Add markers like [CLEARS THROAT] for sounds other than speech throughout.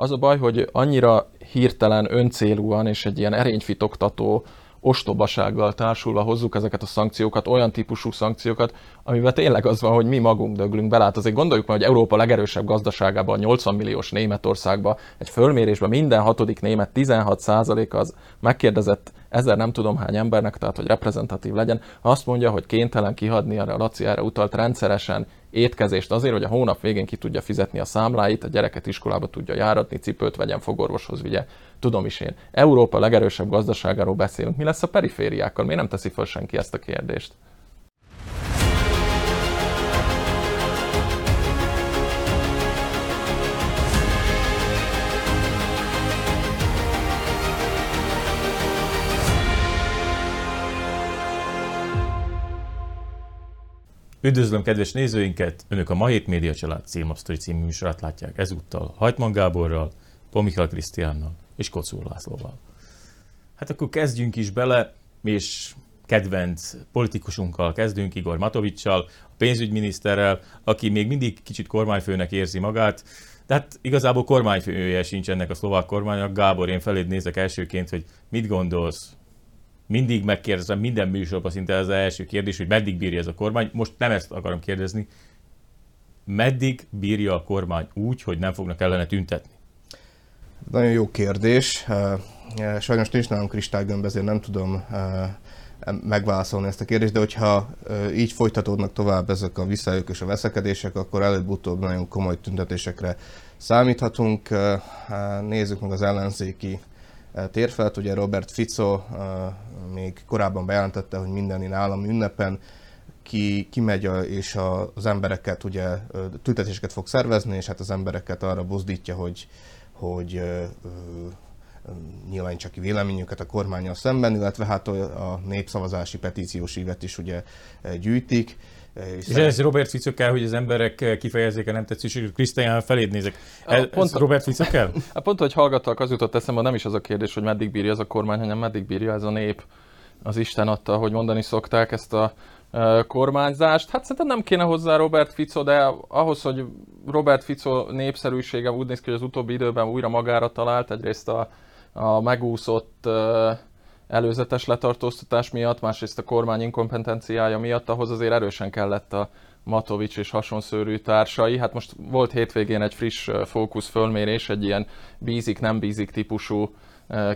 Az a baj, hogy annyira hirtelen, öncélúan és egy ilyen erényfitoktató ostobasággal társulva hozzuk ezeket a szankciókat, olyan típusú szankciókat, amiben tényleg az van, hogy mi magunk döglünk bele. Hát azért gondoljuk meg, hogy Európa legerősebb gazdaságában, 80 milliós Németországban, egy fölmérésben minden hatodik német 16% az megkérdezett ezer nem tudom hány embernek, tehát hogy reprezentatív legyen, azt mondja, hogy kénytelen kihadni a Laci erre utalt rendszeresen étkezést azért, hogy a hónap végén ki tudja fizetni a számláit, a gyereket iskolába tudja járatni, cipőt vegyen, fogorvoshoz vigye. Tudom is én. Európa legerősebb gazdaságáról beszélünk. Mi lesz a perifériákkal? Miért nem teszi fel senki ezt a kérdést? Üdvözlöm kedves nézőinket! Önök a Ma Hét Média Család Címasztori című műsorát látják ezúttal Hajtman Gáborral, Pomikal Krisztiánnal és Kocúr Lászlóval. Hát akkor kezdjünk is bele, és kedvenc politikusunkkal kezdünk, Igor Matovicsal, a pénzügyminiszterrel, aki még mindig kicsit kormányfőnek érzi magát, de hát igazából kormányfője sincs ennek a szlovák kormánynak. Gábor, én feléd nézek elsőként, hogy mit gondolsz, mindig megkérdezem minden műsorban szinte az első kérdés, hogy meddig bírja ez a kormány. Most nem ezt akarom kérdezni. Meddig bírja a kormány úgy, hogy nem fognak ellene tüntetni? Nagyon jó kérdés. Sajnos nincs nálam kristálygömb, ezért nem tudom megválaszolni ezt a kérdést, de hogyha így folytatódnak tovább ezek a visszajökök és a veszekedések, akkor előbb-utóbb nagyon komoly tüntetésekre számíthatunk. Nézzük meg az ellenzéki térfelt. Ugye Robert Fico még korábban bejelentette, hogy minden állami ünnepen ki, kimegy a, és a, az embereket ugye tüntetéseket fog szervezni, és hát az embereket arra buzdítja, hogy, hogy nyilván csak véleményüket a kormányjal szemben, illetve hát a népszavazási petíciós ívet is ugye gyűjtik. És, és ez Robert Fico kell, hogy az emberek kifejezzék a nem tetszésüket. Krisztián, feléd nézek. Ez, pont, ez Robert Fico kell? Hát [LAUGHS] pont, hogy hallgattak, az jutott eszembe, nem is az a kérdés, hogy meddig bírja ez a kormány, hanem meddig bírja ez a nép. Az Isten adta, hogy mondani szokták ezt a kormányzást. Hát szerintem nem kéne hozzá Robert Fico, de ahhoz, hogy Robert Fico népszerűsége úgy néz ki, hogy az utóbbi időben újra magára talált, egyrészt a, a megúszott előzetes letartóztatás miatt, másrészt a kormány inkompetenciája miatt, ahhoz azért erősen kellett a Matovics és hasonszörű társai. Hát most volt hétvégén egy friss fókusz fölmérés, egy ilyen bízik-nem bízik típusú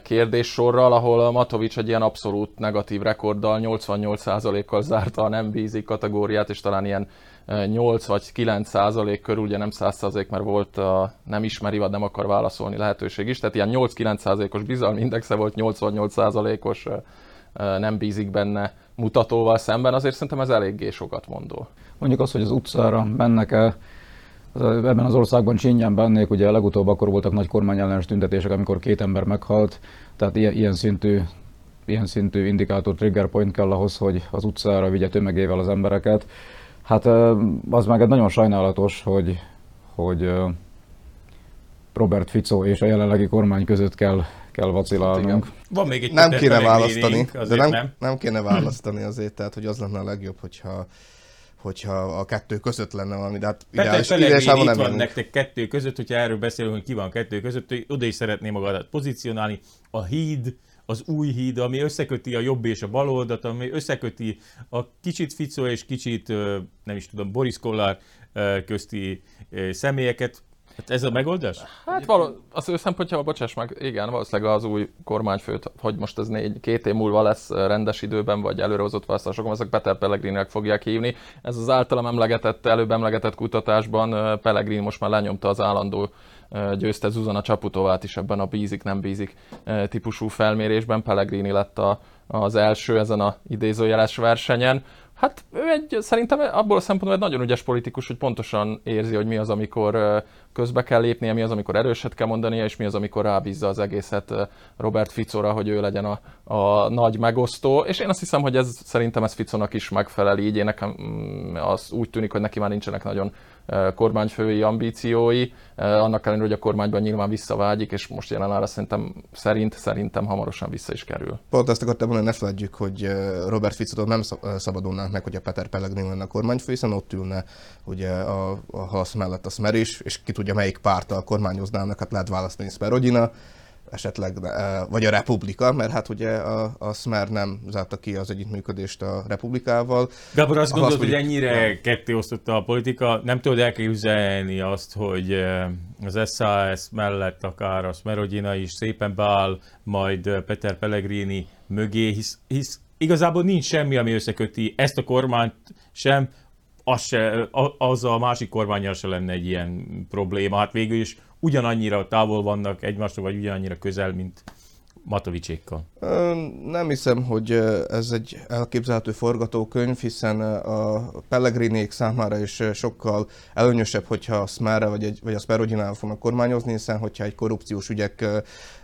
kérdéssorral, ahol a Matovics egy ilyen abszolút negatív rekorddal 88%-kal zárta a nem bízik kategóriát, és talán ilyen 8 vagy 9 százalék körül, ugye nem 100 százalék, mert volt a nem ismeri, vagy nem akar válaszolni lehetőség is, tehát ilyen 8-9 százalékos bizalmi indexe volt 88 százalékos nem bízik benne mutatóval szemben, azért szerintem ez eléggé sokat mondó. Mondjuk az, hogy az utcára mennek-e, ebben az országban csinyán bennék, ugye legutóbb akkor voltak nagy kormányellenes tüntetések, amikor két ember meghalt, tehát ilyen, ilyen szintű ilyen szintű indikátor trigger point kell ahhoz, hogy az utcára vigye tömegével az embereket. Hát az meg egy nagyon sajnálatos, hogy, hogy Robert Fico és a jelenlegi kormány között kell, kell vacilálnunk. Van még egy nem kéne választani, de nem, nem. nem kéne választani azért, tehát hogy az lenne a legjobb, hogyha hogyha a kettő között lenne valami, de hát ideális, ideális nem van nektek kettő között, hogyha erről beszélünk, hogy ki van kettő között, hogy oda is szeretném magadat pozícionálni. A híd, az új híd, ami összeköti a jobb és a bal oldat, ami összeköti a kicsit Fico és kicsit, nem is tudom, Boris Kollár közti személyeket. Hát ez a megoldás? Hát való, az ő szempontjából, bocsáss meg, igen, valószínűleg az új kormányfőt, hogy most ez négy, két év múlva lesz rendes időben, vagy előrehozott választásokon, ezek Peter pellegrini fogják hívni. Ez az általam emlegetett, előbb emlegetett kutatásban Pellegrini most már lenyomta az állandó győzte Zuzana Csaputovát is ebben a bízik-nem bízik típusú felmérésben. Pellegrini lett a, az első ezen a idézőjeles versenyen. Hát ő egy, szerintem abból a szempontból egy nagyon ügyes politikus, hogy pontosan érzi, hogy mi az, amikor közbe kell lépnie, mi az, amikor erőset kell mondania, és mi az, amikor rábízza az egészet Robert Ficora, hogy ő legyen a, a nagy megosztó. És én azt hiszem, hogy ez szerintem ez Ficonak is megfelel így. Én nekem mm, az úgy tűnik, hogy neki már nincsenek nagyon kormányfői ambíciói, annak ellenére, hogy a kormányban nyilván visszavágyik, és most jelen szerintem, szerint, szerintem hamarosan vissza is kerül. Pont azt akartam mondani, ne feledjük, hogy Robert Ficotól nem szabadulnánk meg, hogy a Peter Pellegrini lenne a kormányfő, hiszen ott ülne ugye a, a hasz mellett a Smer is, és ki tudja melyik párttal kormányoznának, hát lehet választani Smerodina, esetleg, vagy a Republika, mert hát ugye a, a Smer nem zárta ki az együttműködést a Republikával. Gábor, azt gondolod, hogy ennyire ketté osztotta a politika, nem tudod elképzelni azt, hogy az SAS mellett akár a Smerodina is szépen beáll, majd Peter Pellegrini mögé, hisz, hisz igazából nincs semmi, ami összeköti ezt a kormányt sem, az, se, az a másik kormányjal se lenne egy ilyen probléma. Hát végül is ugyanannyira távol vannak egymástól, vagy ugyanannyira közel, mint Matovicsékkal? Nem hiszem, hogy ez egy elképzelhető forgatókönyv, hiszen a Pellegrinék számára is sokkal előnyösebb, hogyha a Smerre vagy, egy, vagy a Smerodinál fognak kormányozni, hiszen hogyha egy korrupciós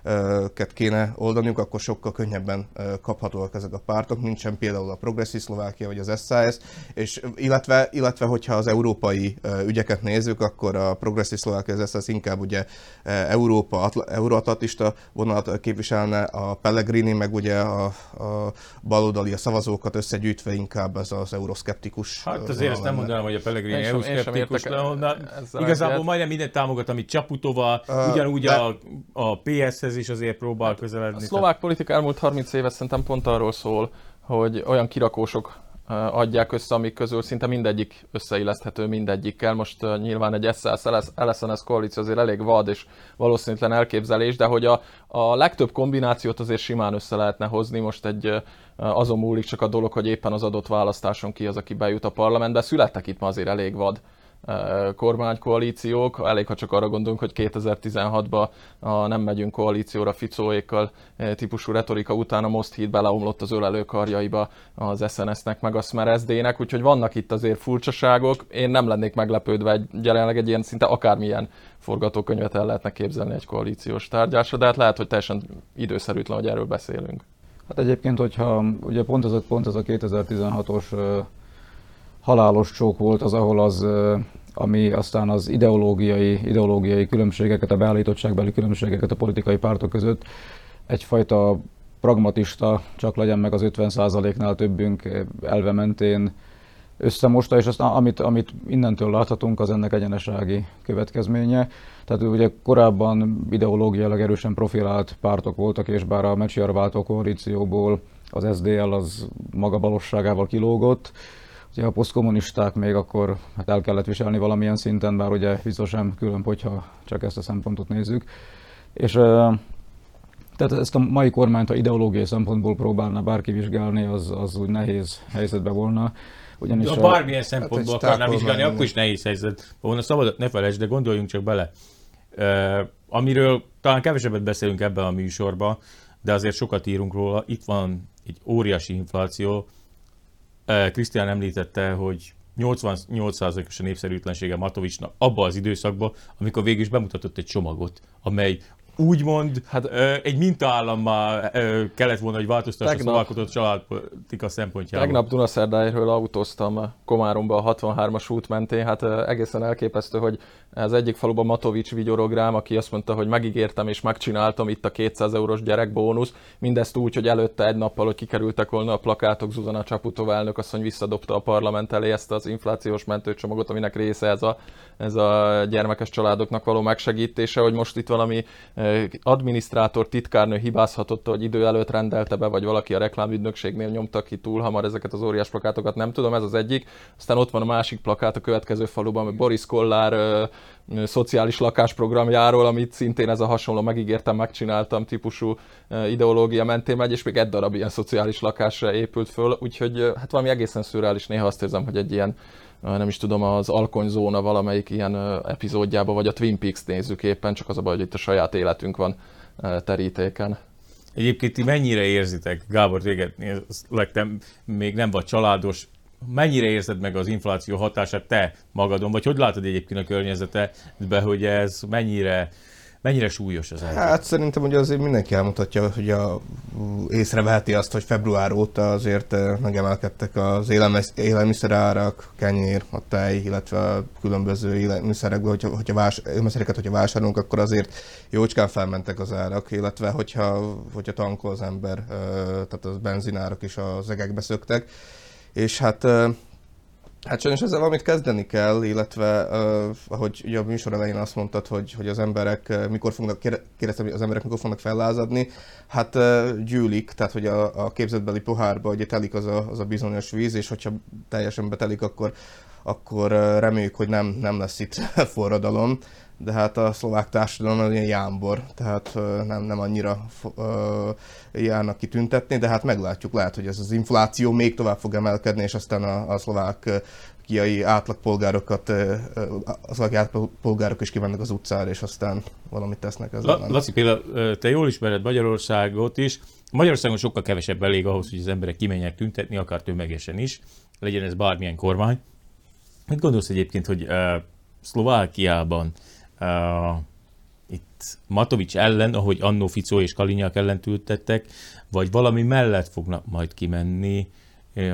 ügyeket kéne oldaniuk, akkor sokkal könnyebben kaphatóak ezek a pártok, nincsen például a Progresszív Szlovákia vagy az SAS, és illetve, illetve hogyha az európai ügyeket nézzük, akkor a Progresszív Szlovákia az SAS inkább ugye Európa, euróatlantista vonalat képvisel lenne a Pellegrini, meg ugye a, a baloldali a szavazókat összegyűjtve inkább ez az euroszkeptikus. Hát azért ezt nem mondanám, hogy a Pellegrini euroszkeptikus lenne. Igazából egyet. majdnem mindent támogat, amit Csaputova, uh, ugyanúgy de... a, a PS-hez is azért próbál hát, közeledni. A szlovák politika elmúlt 30 éve szerintem pont arról szól, hogy olyan kirakósok adják össze, amik közül szinte mindegyik összeilleszthető mindegyikkel. Most uh, nyilván egy SZSZ, LSNS koalíció azért elég vad és valószínűtlen elképzelés, de hogy a, a legtöbb kombinációt azért simán össze lehetne hozni. Most egy uh, azon múlik csak a dolog, hogy éppen az adott választáson ki az, aki bejut a parlamentbe. Születtek itt ma azért elég vad kormánykoalíciók. Elég, ha csak arra gondolunk, hogy 2016-ban a nem megyünk koalícióra Ficóékkal típusú retorika után a Most Híd beleomlott az ölelő karjaiba az SNS-nek, meg a Smer SD-nek, úgyhogy vannak itt azért furcsaságok. Én nem lennék meglepődve egy, jelenleg egy ilyen szinte akármilyen forgatókönyvet el lehetne képzelni egy koalíciós tárgyásra, de hát lehet, hogy teljesen időszerűtlen, hogy erről beszélünk. Hát egyébként, hogyha ugye pont ez a, pont ez a 2016-os halálos csók volt az, ahol az, ami aztán az ideológiai, ideológiai különbségeket, a beállítottságbeli különbségeket a politikai pártok között egyfajta pragmatista, csak legyen meg az 50%-nál többünk elve mentén összemosta, és aztán amit, amit innentől láthatunk, az ennek egyenesági következménye. Tehát ugye korábban ideológiailag erősen profilált pártok voltak, és bár a Mecsiar váltó koalícióból az SDL az maga balosságával kilógott, Ugye a posztkommunisták még akkor hát el kellett viselni valamilyen szinten, bár ugye biztos sem külön, hogyha csak ezt a szempontot nézzük. És tehát ezt a mai kormányt, ha ideológiai szempontból próbálna bárki vizsgálni, az, az úgy nehéz helyzetben volna. Ugyanis ha bármilyen szempontból hát akarná vizsgálni, akkor is nehéz helyzet volna. Szabad, ne felejtsd, de gondoljunk csak bele. Uh, amiről talán kevesebbet beszélünk ebben a műsorban, de azért sokat írunk róla. Itt van egy óriási infláció, Krisztián említette, hogy 88%-os a népszerűtlensége Matovicsnak abban az időszakban, amikor végül is bemutatott egy csomagot, amely úgymond hát, egy mintaállammá kellett volna, hogy változtassa a szolgáltatott családpolitika szempontjából. Tegnap Dunaszerdájról autóztam Komáromba a 63-as út mentén, hát egészen elképesztő, hogy az egyik faluban Matovics vigyorog rám, aki azt mondta, hogy megígértem és megcsináltam itt a 200 eurós gyerekbónusz, mindezt úgy, hogy előtte egy nappal, hogy kikerültek volna a plakátok, Zuzana Csaputova elnök asszony visszadobta a parlament elé ezt az inflációs mentőcsomagot, aminek része ez a, ez a gyermekes családoknak való megsegítése, hogy most itt valami adminisztrátor, titkárnő hibázhatott, hogy idő előtt rendelte be, vagy valaki a reklámügynökségnél nyomta ki túl hamar ezeket az óriás plakátokat, nem tudom, ez az egyik. Aztán ott van a másik plakát a következő faluban, Boris Kollár szociális lakásprogramjáról, amit szintén ez a hasonló megígértem, megcsináltam típusú ideológia mentén megy, és még egy darab ilyen szociális lakásra épült föl, úgyhogy hát valami egészen szürreális, néha azt érzem, hogy egy ilyen nem is tudom, az Alkonyzóna valamelyik ilyen epizódjában, vagy a Twin Peaks nézzük éppen, csak az a baj, hogy itt a saját életünk van terítéken. Egyébként ti mennyire érzitek, Gábor, téged lettem, még nem vagy családos, mennyire érzed meg az infláció hatását te magadon, vagy hogy látod egyébként a környezetedbe, hogy ez mennyire mennyire súlyos az helyzet? Hát szerintem ugye azért mindenki elmutatja, hogy a, észreveheti azt, hogy február óta azért eh, megemelkedtek az élelmisz, élelmiszerárak, kenyér, a tej, illetve a különböző élelmiszerekből, hogyha, hogyha vás, élelmiszereket, hogyha vásárolunk, akkor azért jócskán felmentek az árak, illetve hogyha, hogyha tankol az ember, eh, tehát az benzinárak is az egekbe szöktek. És hát eh, Hát sajnos ezzel valamit kezdeni kell, illetve uh, ahogy ugye a műsor elején azt mondtad, hogy, hogy az emberek uh, mikor fognak, kérdeztem, hogy az emberek mikor fognak fellázadni, hát uh, gyűlik, tehát hogy a, a képzetbeli pohárba ugye telik az a, az a bizonyos víz, és hogyha teljesen betelik, akkor, akkor uh, reméljük, hogy nem, nem lesz itt [LAUGHS] forradalom de hát a szlovák társadalom az ilyen jámbor, tehát nem, nem annyira járnak kitüntetni, de hát meglátjuk, lehet, hogy ez az infláció még tovább fog emelkedni, és aztán a, a szlovák kiai átlagpolgárokat, az átlagpolgárok is kimennek az utcára, és aztán valamit tesznek ezzel. La, Laci, például te jól ismered Magyarországot is. Magyarországon sokkal kevesebb elég ahhoz, hogy az emberek kimenjenek tüntetni, akár tömegesen is, legyen ez bármilyen kormány. Mit gondolsz egyébként, hogy uh, Szlovákiában uh, itt Matovics ellen, ahogy Annó Ficó és Kalinyak ellen tültettek, vagy valami mellett fognak majd kimenni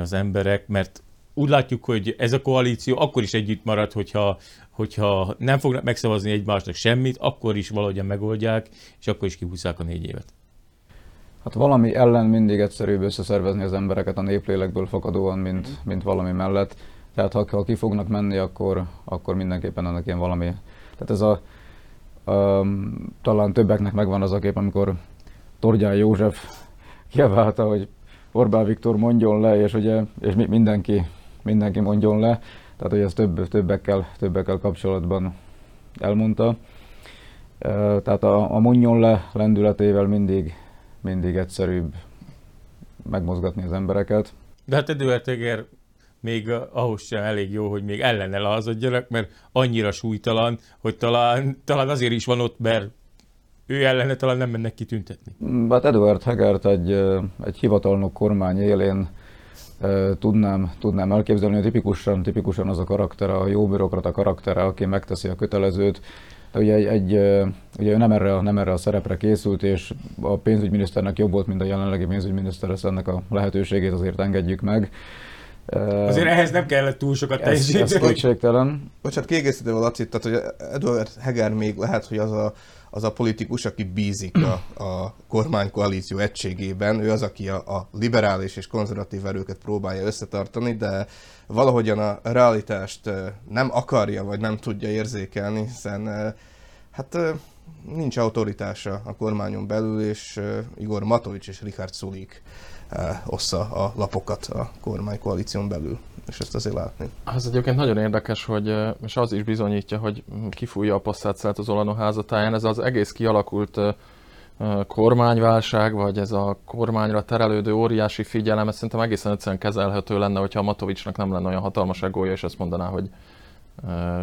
az emberek, mert úgy látjuk, hogy ez a koalíció akkor is együtt marad, hogyha, hogyha nem fognak megszavazni egymásnak semmit, akkor is valahogyan megoldják, és akkor is kihúzzák a négy évet. Hát valami ellen mindig egyszerűbb összeszervezni az embereket a néplélekből fakadóan, mint, mint valami mellett. Tehát ha, ha ki fognak menni, akkor, akkor mindenképpen ennek ilyen valami tehát ez a, um, talán többeknek megvan az a kép, amikor Tordján József kiabálta, hogy Orbán Viktor mondjon le, és, ugye, és mindenki, mindenki mondjon le. Tehát, hogy ez több, többekkel, többekkel kapcsolatban elmondta. Tehát a, a mondjon le lendületével mindig, mindig egyszerűbb megmozgatni az embereket. De hát Eduard még ahhoz sem elég jó, hogy még ellene lázadjanak, mert annyira súlytalan, hogy talán, talán azért is van ott, mert ő ellene talán nem mennek kitüntetni. Hát Eduard Hegert egy, egy hivatalnok kormány élén tudnám, tudnám elképzelni, hogy tipikusan, tipikusan az a karakter, a jó bürokrata karaktere, aki megteszi a kötelezőt, de ugye, egy, egy, ugye ő nem erre, nem erre a szerepre készült, és a pénzügyminiszternek jobb volt, mint a jelenlegi pénzügyminiszter, ezt ennek a lehetőségét azért engedjük meg. Azért ehhez nem kellett túl sokat teljesíteni. Ez, ez kétségtelen. Bocsánat, kiegészítve a Lacit, tehát hogy Edward Heger még lehet, hogy az a, az a politikus, aki bízik a, a kormánykoalíció egységében, ő az, aki a, a liberális és konzervatív erőket próbálja összetartani, de valahogyan a realitást nem akarja, vagy nem tudja érzékelni, hiszen hát nincs autoritása a kormányon belül, és Igor Matovics és Richard Sulik ossza a lapokat a kormánykoalíción belül, és ezt azért látni. Az egyébként nagyon érdekes, hogy, eh, és az is bizonyítja, hogy kifújja a passzátszát az Olano házatáján, ez az egész kialakult eh, kormányválság, vagy ez a kormányra terelődő óriási figyelem, ez szerintem egészen egyszerűen kezelhető lenne, hogyha a Matovicsnak nem lenne olyan hatalmas egója, és ezt mondaná, hogy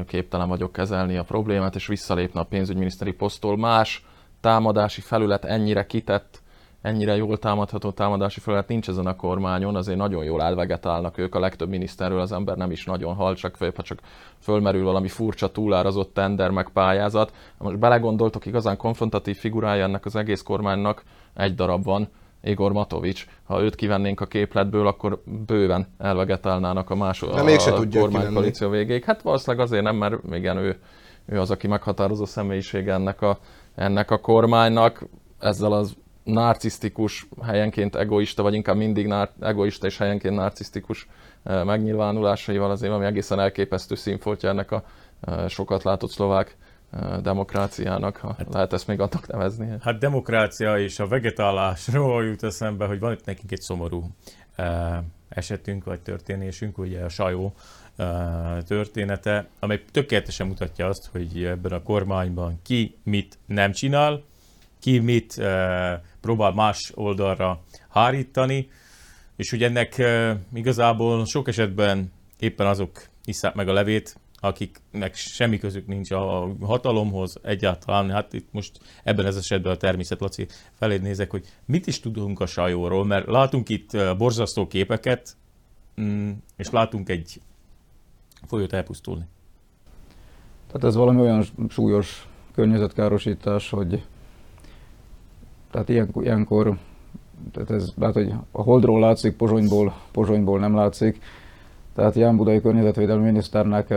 képtelen vagyok kezelni a problémát, és visszalépne a pénzügyminiszteri posztól. Más támadási felület ennyire kitett ennyire jól támadható támadási felület nincs ezen a kormányon, azért nagyon jól elvegetálnak ők, a legtöbb miniszterről az ember nem is nagyon hal, csak ha csak fölmerül valami furcsa túlárazott tender meg pályázat. Most belegondoltok, igazán konfrontatív figurája ennek az egész kormánynak egy darab van, Igor Matovics. Ha őt kivennénk a képletből, akkor bőven elvegetálnának a más De a kormánykoalíció végéig. Hát valószínűleg azért nem, mert igen, ő, ő az, aki meghatározó személyiség ennek a, ennek a kormánynak. Ezzel az narcisztikus, helyenként egoista, vagy inkább mindig nar- egoista és helyenként narcisztikus eh, megnyilvánulásaival azért ami egészen elképesztő színfoltja ennek a eh, sokat látott szlovák eh, demokráciának, ha hát, lehet ezt még annak nevezni. Hát demokrácia és a vegetálásról jut eszembe, hogy van itt nekünk egy szomorú esetünk vagy történésünk, ugye a Sajó története, amely tökéletesen mutatja azt, hogy ebben a kormányban ki mit nem csinál, ki mit próbál más oldalra hárítani, és ugye ennek igazából sok esetben éppen azok iszák meg a levét, akiknek semmi közük nincs a hatalomhoz egyáltalán. Hát itt most ebben az esetben a természet, Laci, feléd nézek, hogy mit is tudunk a sajóról, mert látunk itt borzasztó képeket, mm, és látunk egy folyót elpusztulni. Tehát ez valami olyan súlyos környezetkárosítás, hogy tehát ilyenkor, ilyenkor tehát ez lehet, hogy a Holdról látszik, Pozsonyból, Pozsonyból nem látszik. Tehát Ján Budai környezetvédelmi miniszternek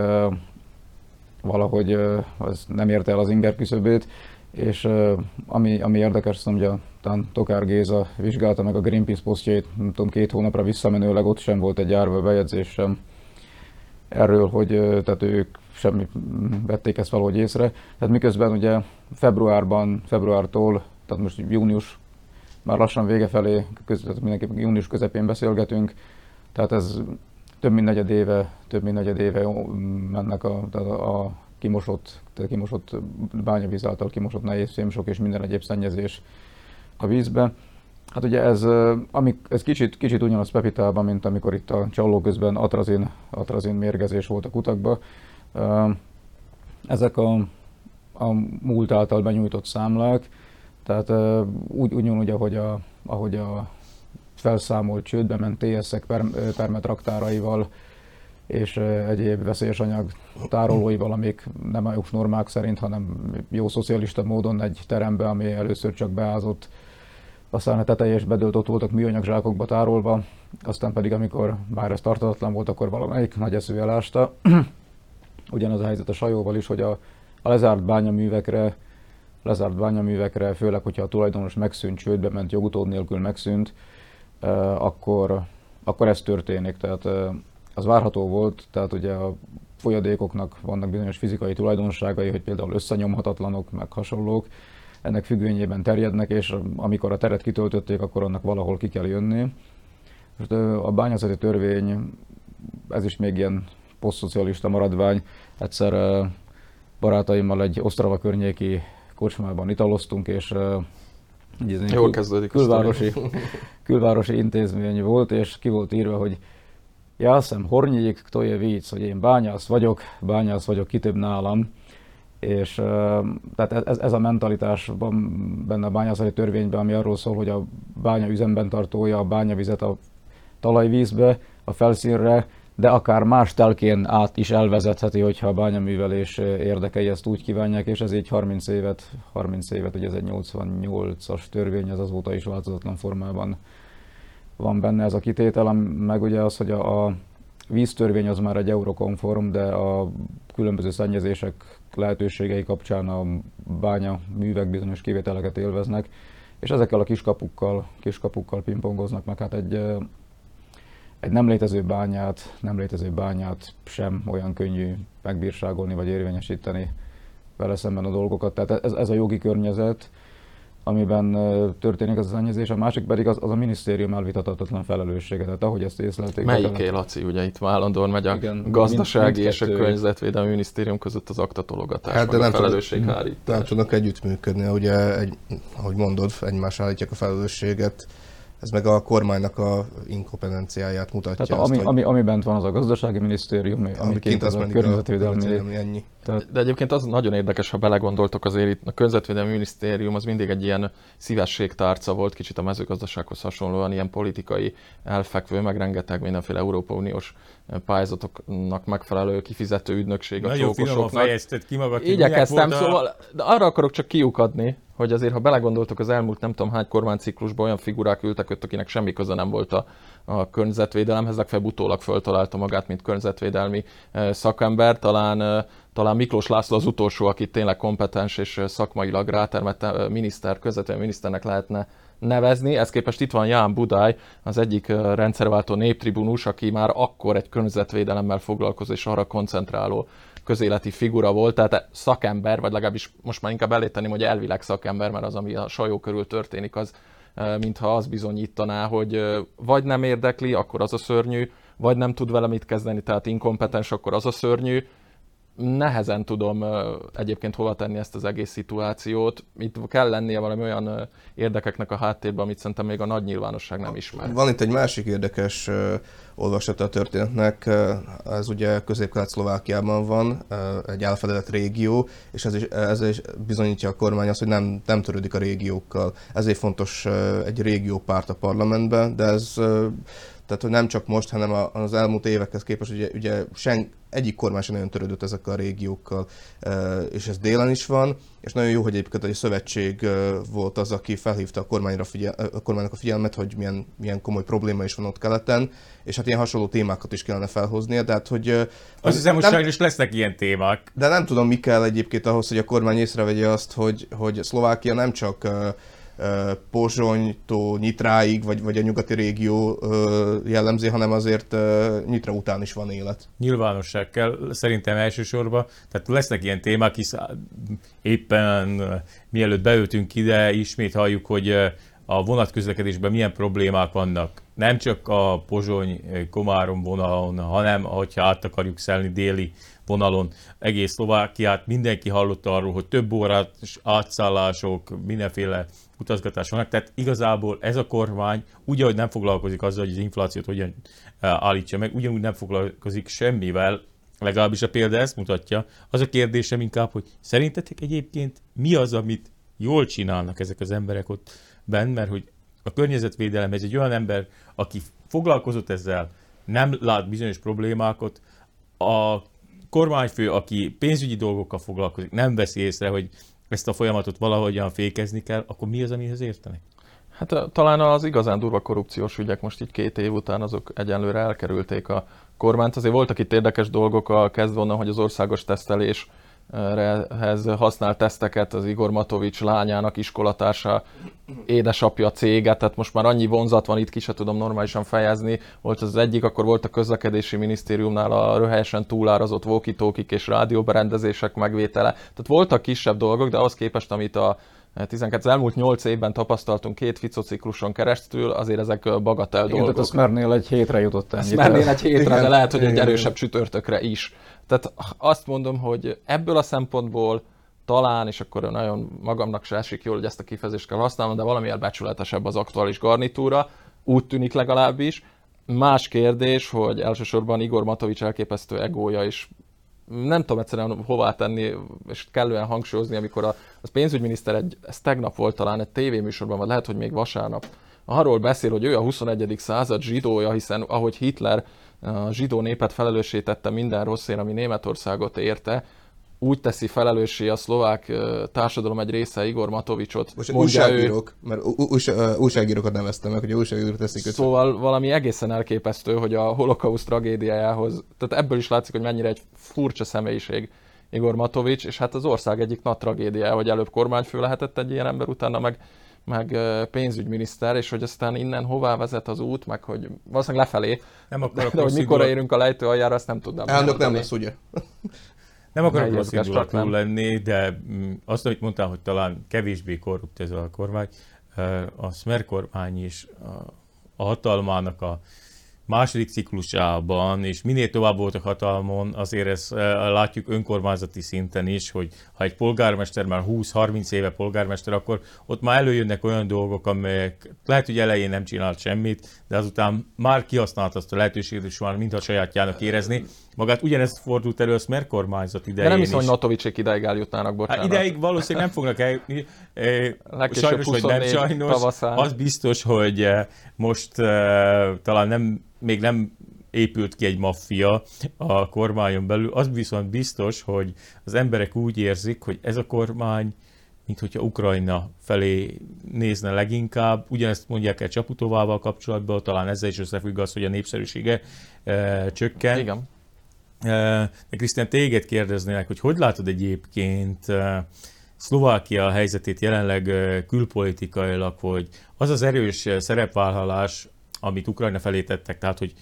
valahogy az nem érte el az inger küszöbét, és ami, ami érdekes, szóval ugye talán Tokár Géza vizsgálta meg a Greenpeace posztjait, nem tudom, két hónapra visszamenőleg ott sem volt egy járva bejegyzés sem erről, hogy eh, tehát ők semmi vették ezt valahogy észre. Tehát miközben ugye februárban, februártól, tehát most június már lassan vége felé, köz, tehát mindenképpen június közepén beszélgetünk, tehát ez több mint negyed éve, több mint negyed éve mennek a, tehát a, kimosott, tehát kimosott bányavíz által kimosott nehéz fémsok és minden egyéb szennyezés a vízbe. Hát ugye ez, ami, ez kicsit, kicsit ugyanaz Pepitában, mint amikor itt a csalló közben atrazin, atrazin mérgezés volt a kutakban. Ezek a, a múlt által benyújtott számlák, tehát úgy, ugyanúgy, ahogy a, ahogy a felszámolt csődbe ment TS-ek permetraktáraival és egyéb veszélyes anyag tárolóival, amik nem a normák szerint, hanem jó szocialista módon egy terembe, ami először csak beázott, aztán a teteje bedőlt, ott voltak műanyag zsákokba tárolva, aztán pedig amikor már ez tartatatlan volt, akkor valamelyik nagy eszű elásta. [CLEARS THROAT] Ugyanaz a helyzet a sajóval is, hogy a, a lezárt bányaművekre lezárt bányaművekre, főleg, hogyha a tulajdonos megszűnt, csődbe ment, jogutód nélkül megszűnt, akkor, akkor ez történik. Tehát az várható volt, tehát ugye a folyadékoknak vannak bizonyos fizikai tulajdonságai, hogy például összenyomhatatlanok, meg hasonlók, ennek függvényében terjednek, és amikor a teret kitöltötték, akkor annak valahol ki kell jönni. A bányászati törvény, ez is még ilyen posztszocialista maradvány, egyszer barátaimmal egy Osztrava környéki kocsmában italoztunk, és egy Jól kezdődik külvárosi, [LAUGHS] külvárosi intézmény volt, és ki volt írva, hogy ja, szem hornyék, víc, hogy én bányász vagyok, bányász vagyok, ki több nálam. És tehát ez, ez a mentalitás van benne a bányászati törvényben, ami arról szól, hogy a bánya üzemben tartója a bányavizet a talajvízbe, a felszínre, de akár más telkén át is elvezetheti, hogyha a bányaművelés érdekei ezt úgy kívánják, és ez így 30 évet, 30 évet, ugye ez egy 88-as törvény, ez azóta is változatlan formában van benne ez a kitétel, meg ugye az, hogy a, a víztörvény az már egy eurokonform, de a különböző szennyezések lehetőségei kapcsán a bánya művek bizonyos kivételeket élveznek, és ezekkel a kiskapukkal, kiskapukkal pingpongoznak, meg hát egy egy nem létező bányát, nem létező bányát sem olyan könnyű megbírságolni vagy érvényesíteni vele szemben a dolgokat. Tehát ez, ez a jogi környezet, amiben történik az szennyezés, a másik pedig az, az a minisztérium elvitatatlan felelőssége. Tehát ahogy ezt észlelték. Melyiké, Laci? Ugye itt állandóan megy a igen, gazdasági mind, és a környezetvédelmi minisztérium között az aktatologatás, hát, de nem a felelősséghárítás. Nem tudnak együttműködni, ugye, egy, ahogy mondod, egymás állítják a felelősséget ez meg a kormánynak a inkompetenciáját mutatja. Tehát azt, ami, hogy... ami, ami bent van, az a gazdasági minisztérium, ami, ami kint az, az a környezetvédelmi. Ennyi. Tehát... De egyébként az nagyon érdekes, ha belegondoltok azért itt, a környezetvédelmi minisztérium az mindig egy ilyen szívességtárca volt, kicsit a mezőgazdasághoz hasonlóan, ilyen politikai elfekvő, meg rengeteg mindenféle Európa Uniós pályázatoknak megfelelő kifizető ügynökség a Nagyon finoman fejezted ki magad. Igyekeztem, szóval, de arra akarok csak kiukadni, hogy azért, ha belegondoltok az elmúlt nem tudom hány kormányciklusban olyan figurák ültek ott, akinek semmi köze nem volt a, a környezetvédelemhez, legfeljebb utólag föltalálta magát, mint környezetvédelmi eh, szakember. Talán, eh, talán Miklós László az utolsó, aki tényleg kompetens és eh, szakmailag rátermett miniszter, közvetlenül miniszternek lehetne nevezni. Ez képest itt van Ján Budály, az egyik rendszerváltó néptribunus, aki már akkor egy környezetvédelemmel foglalkozó és arra koncentráló közéleti figura volt, tehát szakember, vagy legalábbis most már inkább eléteném, hogy elvileg szakember, mert az, ami a sajó körül történik, az mintha az bizonyítaná, hogy vagy nem érdekli, akkor az a szörnyű, vagy nem tud vele mit kezdeni, tehát inkompetens, akkor az a szörnyű, nehezen tudom egyébként hova tenni ezt az egész szituációt. Itt kell lennie valami olyan érdekeknek a háttérben, amit szerintem még a nagy nyilvánosság nem ismer. Van itt egy másik érdekes olvasata a történetnek, ez ugye közép-kelet-szlovákiában van, egy elfedett régió, és ez is, ez is bizonyítja a kormány azt, hogy nem, nem törődik a régiókkal. Ezért fontos egy régiópárt a parlamentben, de ez Tehát, hogy nem csak most, hanem a- az elmúlt évekhez képest, ugye, ugye sen, egyik kormány sem nagyon törődött ezekkel a régiókkal, és ez délen is van, és nagyon jó, hogy egyébként egy szövetség volt az, aki felhívta a, kormányra figyel, a kormánynak a figyelmet, hogy milyen, milyen komoly probléma is van ott keleten, és hát ilyen hasonló témákat is kellene felhoznia, de hát, hogy... ö, Azt hiszem, hogy sajnos lesznek ilyen témák. de nem tudom, mi kell egyébként ahhoz, hogy a kormány észrevegye azt, hogy, hogy Szlovákia nem csak Pozsonytól Nyitráig, vagy, vagy a nyugati régió jellemzi, hanem azért Nyitra után is van élet. Nyilvánosság kell szerintem elsősorban. Tehát lesznek ilyen témák, hisz éppen mielőtt beültünk ide, ismét halljuk, hogy a vonatközlekedésben milyen problémák vannak. Nem csak a Pozsony-Komárom vonalon, hanem hogyha át akarjuk szelni déli vonalon. Egész Szlovákiát, mindenki hallott arról, hogy több órát átszállások, mindenféle utazgatás vannak, tehát igazából ez a kormány úgy, ahogy nem foglalkozik azzal, hogy az inflációt hogyan eh, állítsa meg, ugyanúgy nem foglalkozik semmivel, legalábbis a példa ezt mutatja. Az a kérdésem inkább, hogy szerintetek egyébként mi az, amit jól csinálnak ezek az emberek ott benn, mert hogy a környezetvédelem, ez egy olyan ember, aki foglalkozott ezzel, nem lát bizonyos problémákat, a kormányfő, aki pénzügyi dolgokkal foglalkozik, nem veszi észre, hogy ezt a folyamatot valahogyan fékezni kell, akkor mi az, amihez értenek? Hát ö, talán az igazán durva korrupciós ügyek most így két év után azok egyenlőre elkerülték a kormányt. Azért voltak itt érdekes dolgok, a kezdve onnan, hogy az országos teszteléshez használt teszteket az Igor Matovics lányának iskolatársa édesapja cége, tehát most már annyi vonzat van itt, ki se tudom normálisan fejezni. Volt az egyik, akkor volt a közlekedési minisztériumnál a röhelyesen túlárazott walkie és rádióberendezések megvétele. Tehát voltak kisebb dolgok, de ahhoz képest, amit a 12, az elmúlt 8 évben tapasztaltunk két Fico cikluson keresztül, azért ezek bagatel Igen, tehát dolgok. a Smernél egy hétre jutott ennyit. Mernél egy hétre, Igen, de lehet, hogy egy igen. erősebb csütörtökre is. Tehát azt mondom, hogy ebből a szempontból talán, és akkor nagyon magamnak se esik jól, hogy ezt a kifejezést kell használnom, de valamiért becsületesebb az aktuális garnitúra, úgy tűnik legalábbis. Más kérdés, hogy elsősorban Igor Matovics elképesztő egója is nem tudom egyszerűen hová tenni, és kellően hangsúlyozni, amikor a, az pénzügyminiszter, egy, ez tegnap volt talán egy tévéműsorban, vagy lehet, hogy még vasárnap, arról beszél, hogy ő a 21. század zsidója, hiszen ahogy Hitler a zsidó népet felelőssé tette minden rosszért, ami Németországot érte, úgy teszi felelőssé a szlovák társadalom egy része Igor Matovicsot. Most mondja ő. újságírók, mert újságírókat neveztem meg, hogy újságírók teszik őt. Szóval valami egészen elképesztő, hogy a holokauszt tragédiájához, tehát ebből is látszik, hogy mennyire egy furcsa személyiség Igor Matovics, és hát az ország egyik nagy tragédiája, hogy előbb kormányfő lehetett egy ilyen ember, utána meg, meg pénzügyminiszter, és hogy aztán innen hová vezet az út, meg hogy valószínűleg lefelé, Nem de, akarok de hogy rossz mikor indulat- érünk a lejtő aljára, azt nem tudnám. Elnök nem lesz, ugye? Nem akarok rossz indulatú lenni, de mm, azt, amit mondtál, hogy talán kevésbé korrupt ez a kormány, a Smer kormány is a, hatalmának a második ciklusában, és minél tovább voltak hatalmon, azért ezt látjuk önkormányzati szinten is, hogy ha egy polgármester már 20-30 éve polgármester, akkor ott már előjönnek olyan dolgok, amelyek lehet, hogy elején nem csinált semmit, de azután már kihasznált azt a lehetőséget, és már mintha sajátjának érezni. Magát ugyanezt fordult elő a Smer kormányzat De idején nem hiszem, is. hogy Matovicsék ideig eljutnának, bocsánat. Hát ideig valószínűleg nem fognak eljutni. Eh, Sajnos, vagy nem 24 sajnos. tavaszán. Az biztos, hogy eh, most eh, talán nem, még nem épült ki egy maffia a kormányon belül. Az viszont biztos, hogy az emberek úgy érzik, hogy ez a kormány, mint hogyha Ukrajna felé nézne leginkább. Ugyanezt mondják el Csaputovával kapcsolatban, talán ezzel is összefügg az, hogy a népszerűsége eh, csökken. Igen. De Krisztián, téged kérdeznének, hogy hogy látod egyébként eh, Szlovákia helyzetét jelenleg eh, külpolitikailag, hogy az az erős eh, szerepvállalás, amit Ukrajna felé tettek, tehát hogy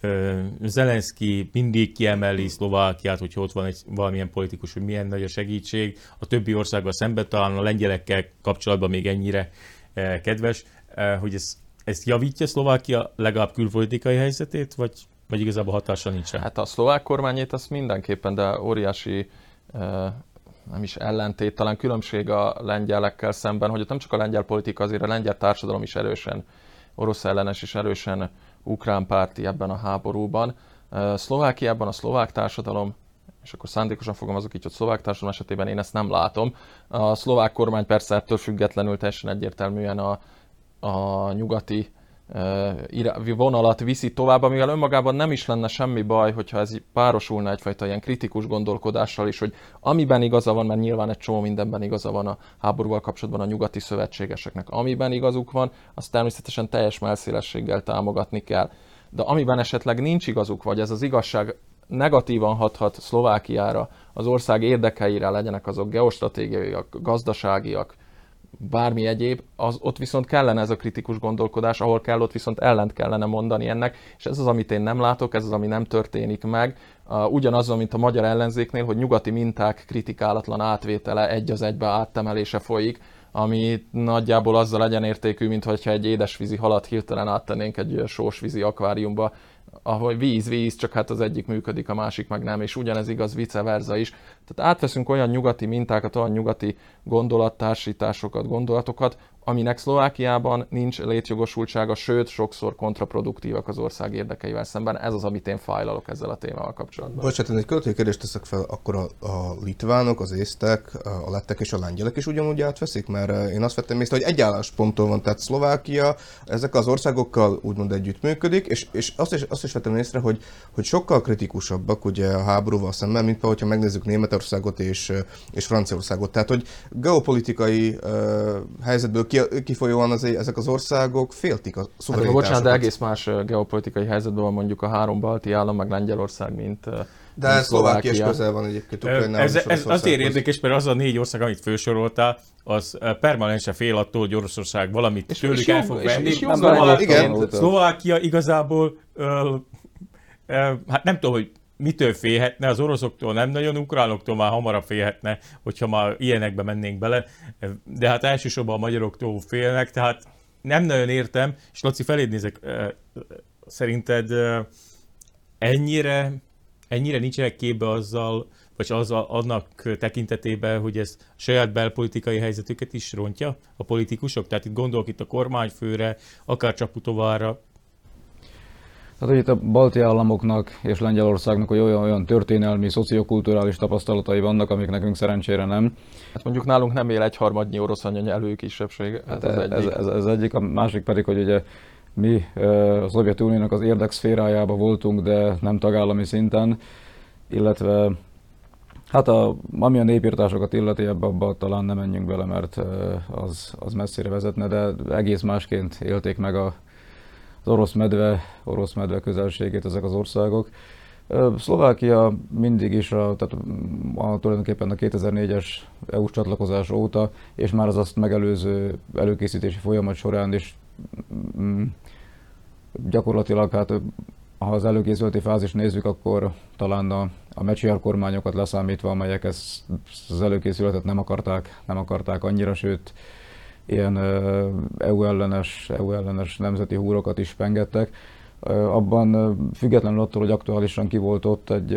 eh, Zelenszky mindig kiemeli Szlovákiát, hogyha ott van egy valamilyen politikus, hogy milyen nagy a segítség, a többi országgal szemben talán a lengyelekkel kapcsolatban még ennyire eh, kedves, eh, hogy ez, ez javítja Szlovákia legalább külpolitikai helyzetét, vagy, vagy igazából hatása nincs? Hát a szlovák kormányét azt mindenképpen, de óriási nem is ellentét, talán különbség a lengyelekkel szemben, hogy ott nem csak a lengyel politika, azért a lengyel társadalom is erősen orosz ellenes és erősen ukrán párti ebben a háborúban. Szlovákiában a szlovák társadalom, és akkor szándékosan fogalmazok így, hogy szlovák társadalom esetében én ezt nem látom. A szlovák kormány persze ettől függetlenül teljesen egyértelműen a, a nyugati vonalat viszi tovább, amivel önmagában nem is lenne semmi baj, hogyha ez párosulna egyfajta ilyen kritikus gondolkodással is, hogy amiben igaza van, mert nyilván egy csomó mindenben igaza van a háborúval kapcsolatban a nyugati szövetségeseknek, amiben igazuk van, azt természetesen teljes melszélességgel támogatni kell. De amiben esetleg nincs igazuk, vagy ez az igazság negatívan hathat Szlovákiára, az ország érdekeire, legyenek azok geostratégiaiak, gazdaságiak, bármi egyéb, az, ott viszont kellene ez a kritikus gondolkodás, ahol kell, ott viszont ellent kellene mondani ennek, és ez az, amit én nem látok, ez az, ami nem történik meg. Ugyanaz, mint a magyar ellenzéknél, hogy nyugati minták kritikálatlan átvétele, egy az egybe áttemelése folyik, ami nagyjából azzal legyen értékű, mint hogyha egy édesvízi halat hirtelen áttennénk egy sósvízi akváriumba, ahol víz, víz, csak hát az egyik működik, a másik meg nem, és ugyanez igaz vice versa is. Tehát átveszünk olyan nyugati mintákat, olyan nyugati gondolattársításokat, gondolatokat, aminek Szlovákiában nincs létjogosultsága, sőt, sokszor kontraproduktívak az ország érdekeivel szemben. Ez az, amit én fájlalok ezzel a témával kapcsolatban. Bocsánat, én egy költői kérdést teszek fel, akkor a, a litvánok, az észtek, a lettek és a lengyelek is ugyanúgy átveszik, mert én azt vettem észre, hogy egy állásponton van, tehát Szlovákia ezek az országokkal úgymond együttműködik, és, és azt, is, azt is vettem észre, hogy, hogy sokkal kritikusabbak ugye a háborúval szemben, mint hogyha megnézzük Németországot és, és Franciaországot. Tehát, hogy geopolitikai uh, helyzetből kifolyóan az, ezek az országok féltik a szuverenitásokat. Hát, bocsánat, de egész más geopolitikai helyzetben van mondjuk a három balti állam, meg Lengyelország, mint de mint Szlovákia is közel van egyébként Ez, ez azért érdekes, mert az a négy ország, amit felsoroltál, az permanensen fél attól, hogy Oroszország valamit és tőlük el fog venni. És, és igen. Szlovákia igazából, ö, ö, hát nem tudom, hogy mitől félhetne, az oroszoktól nem nagyon, ukránoktól már hamarabb félhetne, hogyha már ilyenekbe mennénk bele, de hát elsősorban a magyaroktól félnek, tehát nem nagyon értem, és Laci, feléd nézek, szerinted ennyire, ennyire nincsenek képbe azzal, vagy az annak tekintetében, hogy ez a saját belpolitikai helyzetüket is rontja a politikusok? Tehát itt gondolok itt a kormányfőre, akár Csaputovára, tehát, hogy itt a balti államoknak és Lengyelországnak olyan, olyan történelmi, szociokulturális tapasztalatai vannak, amik nekünk szerencsére nem. Hát mondjuk nálunk nem él egyharmadnyi orosz anyanyelvű kisebbség. Hát ez, ez, ez, ez, egyik, a másik pedig, hogy ugye mi a Szovjetuniónak az érdekszférájába voltunk, de nem tagállami szinten, illetve Hát a, ami a népírtásokat illeti, ebbe abba talán nem menjünk bele, mert az, az messzire vezetne, de egész másként élték meg a, az orosz medve, orosz medve közelségét ezek az országok. Szlovákia mindig is, a, tehát a, tulajdonképpen a 2004-es EU-s csatlakozás óta, és már az azt megelőző előkészítési folyamat során is mm, gyakorlatilag, hát ha az előkészületi fázis nézzük, akkor talán a, a Mecsiar kormányokat leszámítva, amelyek ezt, az előkészületet nem akarták, nem akarták annyira, sőt ilyen EU ellenes, EU ellenes nemzeti húrokat is pengettek. Abban függetlenül attól, hogy aktuálisan ki volt ott egy,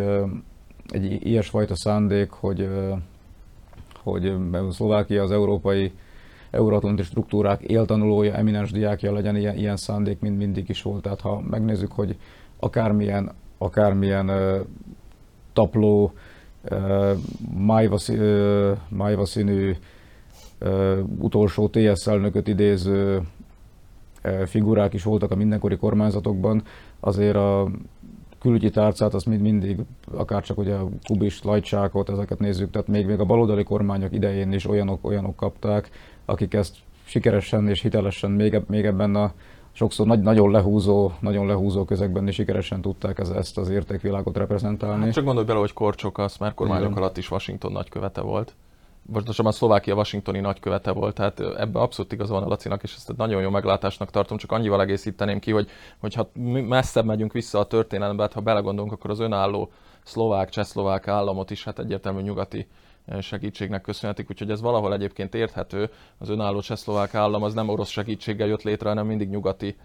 egy ilyesfajta szándék, hogy, hogy Szlovákia az európai euróatlanti struktúrák éltanulója, eminens diákja legyen, ilyen, ilyen szándék mind mindig is volt. Tehát ha megnézzük, hogy akármilyen, akármilyen tapló, uh, májva, májva színű utolsó TSZ elnököt idéző figurák is voltak a mindenkori kormányzatokban, azért a külügyi tárcát, azt mind, mindig, akár csak ugye a Kubis, Lajcsákot, ezeket nézzük, tehát még, még a baloldali kormányok idején is olyanok, olyanok kapták, akik ezt sikeresen és hitelesen még, még ebben a sokszor nagy, nagyon lehúzó, nagyon lehúzó közegben is sikeresen tudták ez, ezt az értékvilágot reprezentálni. Hát csak gondolj bele, hogy Korcsok az már kormányok Igen. alatt is Washington nagykövete volt a Szlovákia washingtoni nagykövete volt, tehát ebbe abszolút igaz van a Lacinak, és ezt nagyon jó meglátásnak tartom, csak annyival egészíteném ki, hogy hogyha messzebb megyünk vissza a történelembe, hát ha belegondolunk, akkor az önálló szlovák, csehszlovák államot is hát egyértelmű nyugati segítségnek köszönhetik, úgyhogy ez valahol egyébként érthető. Az önálló csehszlovák állam az nem orosz segítséggel jött létre, hanem mindig nyugati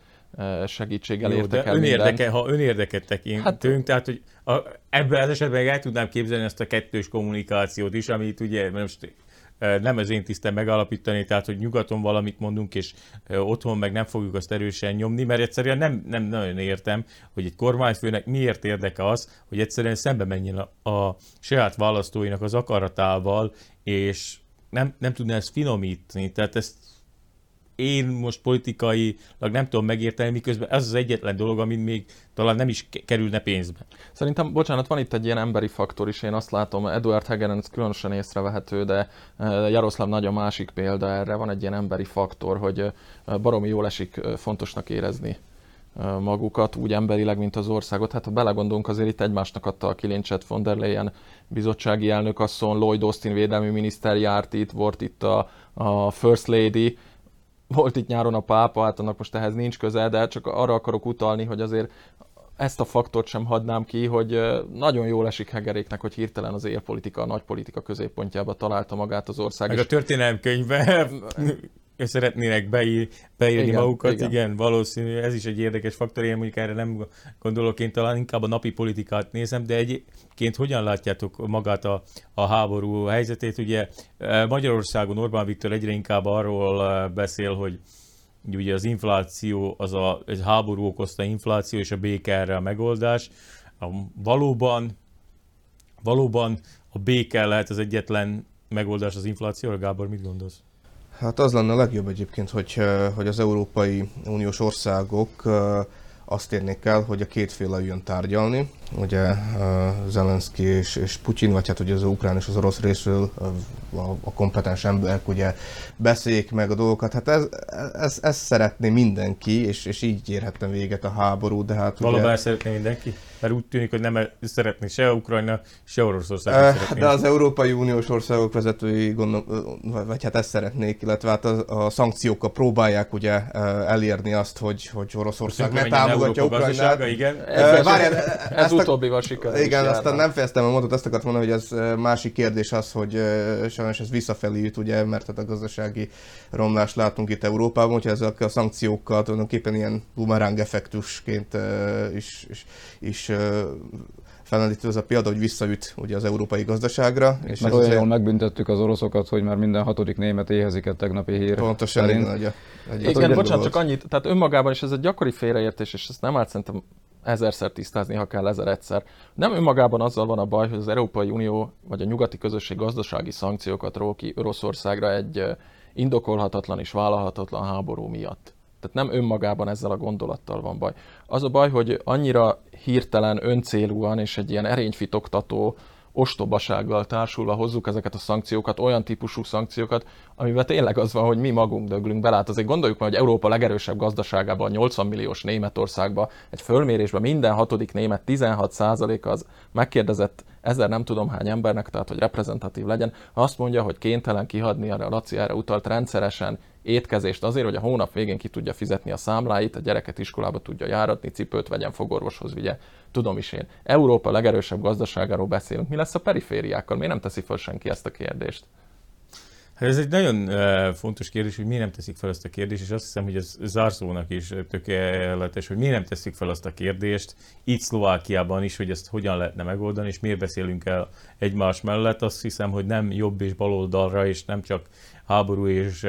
segítséggel Jó, értek el önérdeke, Ha önérdeket tekintünk, hát, tehát hogy a, ebben az esetben el tudnám képzelni ezt a kettős kommunikációt is, amit ugye most nem az én tisztem megalapítani, tehát hogy nyugaton valamit mondunk, és otthon meg nem fogjuk azt erősen nyomni, mert egyszerűen nem, nem nagyon értem, hogy egy kormányfőnek miért érdeke az, hogy egyszerűen szembe menjen a, a saját választóinak az akaratával, és nem, nem tudná ezt finomítani. Tehát ezt én most politikailag nem tudom megérteni, miközben ez az egyetlen dolog, amit még talán nem is kerülne pénzbe. Szerintem, bocsánat, van itt egy ilyen emberi faktor is, én azt látom, Eduard Hegeren különösen észrevehető, de eh, Jaroszláv nagy a másik példa erre, van egy ilyen emberi faktor, hogy eh, baromi jól esik fontosnak érezni magukat, úgy emberileg, mint az országot. Hát ha belegondolunk, azért itt egymásnak adta a kilincset von der Leyen bizottsági elnökasszony, Lloyd Austin védelmi miniszter járt itt, volt itt a, a First Lady, volt itt nyáron a pápa, hát annak most ehhez nincs köze, de csak arra akarok utalni, hogy azért ezt a faktort sem hadnám ki, hogy nagyon jól esik Hegeréknek, hogy hirtelen az élpolitika, a nagypolitika középpontjába találta magát az ország. Meg a történelemkönyvbe [LAUGHS] szeretnének beír, beírni igen, magukat, igen. igen, valószínű, ez is egy érdekes faktor, én mondjuk erre nem gondolok, én talán inkább a napi politikát nézem, de egyébként hogyan látjátok magát a, a háború helyzetét? Ugye e, Magyarországon Orbán Viktor egyre inkább arról e, beszél, hogy ugye az infláció, az a egy háború okozta infláció, és a béke erre a megoldás. Valóban, valóban a béke lehet az egyetlen megoldás az inflációra, Gábor, mit gondolsz? Hát az lenne a legjobb egyébként, hogy, hogy az Európai Uniós országok azt érnék el, hogy a két fél jön tárgyalni. Ugye Zelenszky és, és Putyin, vagy hát ugye az ukrán és az orosz részről a, a kompetens emberek ugye beszéljék meg a dolgokat. Hát ez, ez, ez szeretné mindenki, és, és így érhetne véget a háború, de hát Valóban ugye... szeretné mindenki? Mert úgy tűnik, hogy nem szeretné se Ukrajna, se Oroszország. De az Európai Uniós országok vezetői gondol, vagy hát ezt szeretnék, illetve hát a, a szankciókkal próbálják ugye elérni azt, hogy, hogy Oroszország ne támogatja Ukrajnát. Igen. Ez, Várjál, ez utóbbival sikerült. Igen, aztán nem fejeztem a mondatot, ezt akartam mondani, hogy ez másik kérdés az, hogy sajnos ez visszafelé jut, ugye, mert hát a gazdasági romlást látunk itt Európában, hogyha ezek a szankciókkal tulajdonképpen ilyen bumerang effektusként is, is, is felendítő ez a példa, hogy visszaüt ugye az európai gazdaságra. És mert olyan jól megbüntettük az oroszokat, hogy már minden hatodik német éhezik egy tegnapi hír. Pontosan, igen. Egy, egy igen, bocsánat, csak annyit, tehát önmagában is ez egy gyakori félreértés, és ezt nem árt szerintem ezerszer tisztázni, ha kell ezer egyszer. Nem önmagában azzal van a baj, hogy az Európai Unió vagy a nyugati közösség gazdasági szankciókat ró ki Oroszországra egy indokolhatatlan és vállalhatatlan háború miatt. Tehát nem önmagában ezzel a gondolattal van baj. Az a baj, hogy annyira hirtelen, öncélúan és egy ilyen erényfitoktató ostobasággal társulva hozzuk ezeket a szankciókat, olyan típusú szankciókat, amiben tényleg az van, hogy mi magunk döglünk bele. Hát azért gondoljuk meg, hogy Európa legerősebb gazdaságában, 80 milliós Németországban, egy fölmérésben minden hatodik német 16% az megkérdezett ezer nem tudom hány embernek, tehát hogy reprezentatív legyen, azt mondja, hogy kénytelen kihadni, a Laci erre utalt rendszeresen étkezést azért, hogy a hónap végén ki tudja fizetni a számláit, a gyereket iskolába tudja járatni, cipőt vegyen, fogorvoshoz vigye. Tudom is én. Európa legerősebb gazdaságáról beszélünk. Mi lesz a perifériákkal? Miért nem teszi fel senki ezt a kérdést? Hát ez egy nagyon fontos kérdés, hogy miért nem teszik fel ezt a kérdést, és azt hiszem, hogy ez Zárszónak is tökéletes, hogy miért nem teszik fel azt a kérdést, itt Szlovákiában is, hogy ezt hogyan lehetne megoldani, és miért beszélünk el egymás mellett. Azt hiszem, hogy nem jobb és baloldalra, és nem csak háború és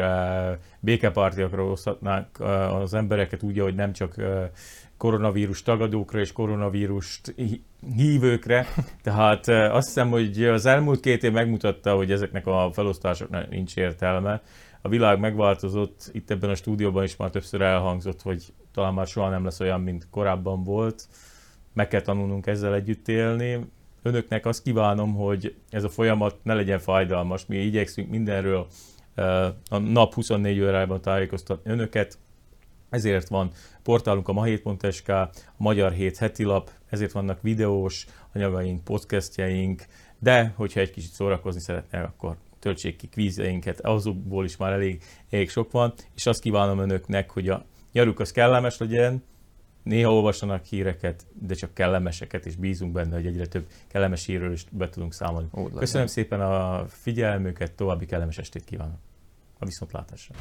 békepártiakra osztatnák uh, az embereket úgy, hogy nem csak koronavírus tagadókra és koronavírust hívőkre. Tehát azt hiszem, hogy az elmúlt két év megmutatta, hogy ezeknek a felosztásoknak nincs értelme. A világ megváltozott, itt ebben a stúdióban is már többször elhangzott, hogy talán már soha nem lesz olyan, mint korábban volt. Meg kell tanulnunk ezzel együtt élni. Önöknek azt kívánom, hogy ez a folyamat ne legyen fájdalmas. Mi igyekszünk mindenről a nap 24 órában tájékoztatni önöket, ezért van portálunk a ma7.sk, a Magyar Hét heti lap, ezért vannak videós anyagaink, podcastjaink, de hogyha egy kicsit szórakozni szeretnél, akkor töltsék ki kvízeinket, azokból is már elég, elég sok van, és azt kívánom önöknek, hogy a nyaruk az kellemes legyen, néha olvassanak híreket, de csak kellemeseket, és bízunk benne, hogy egyre több kellemes hírről is be tudunk számolni. Ó, Köszönöm szépen a figyelmüket, további kellemes estét kívánok. A viszontlátásra.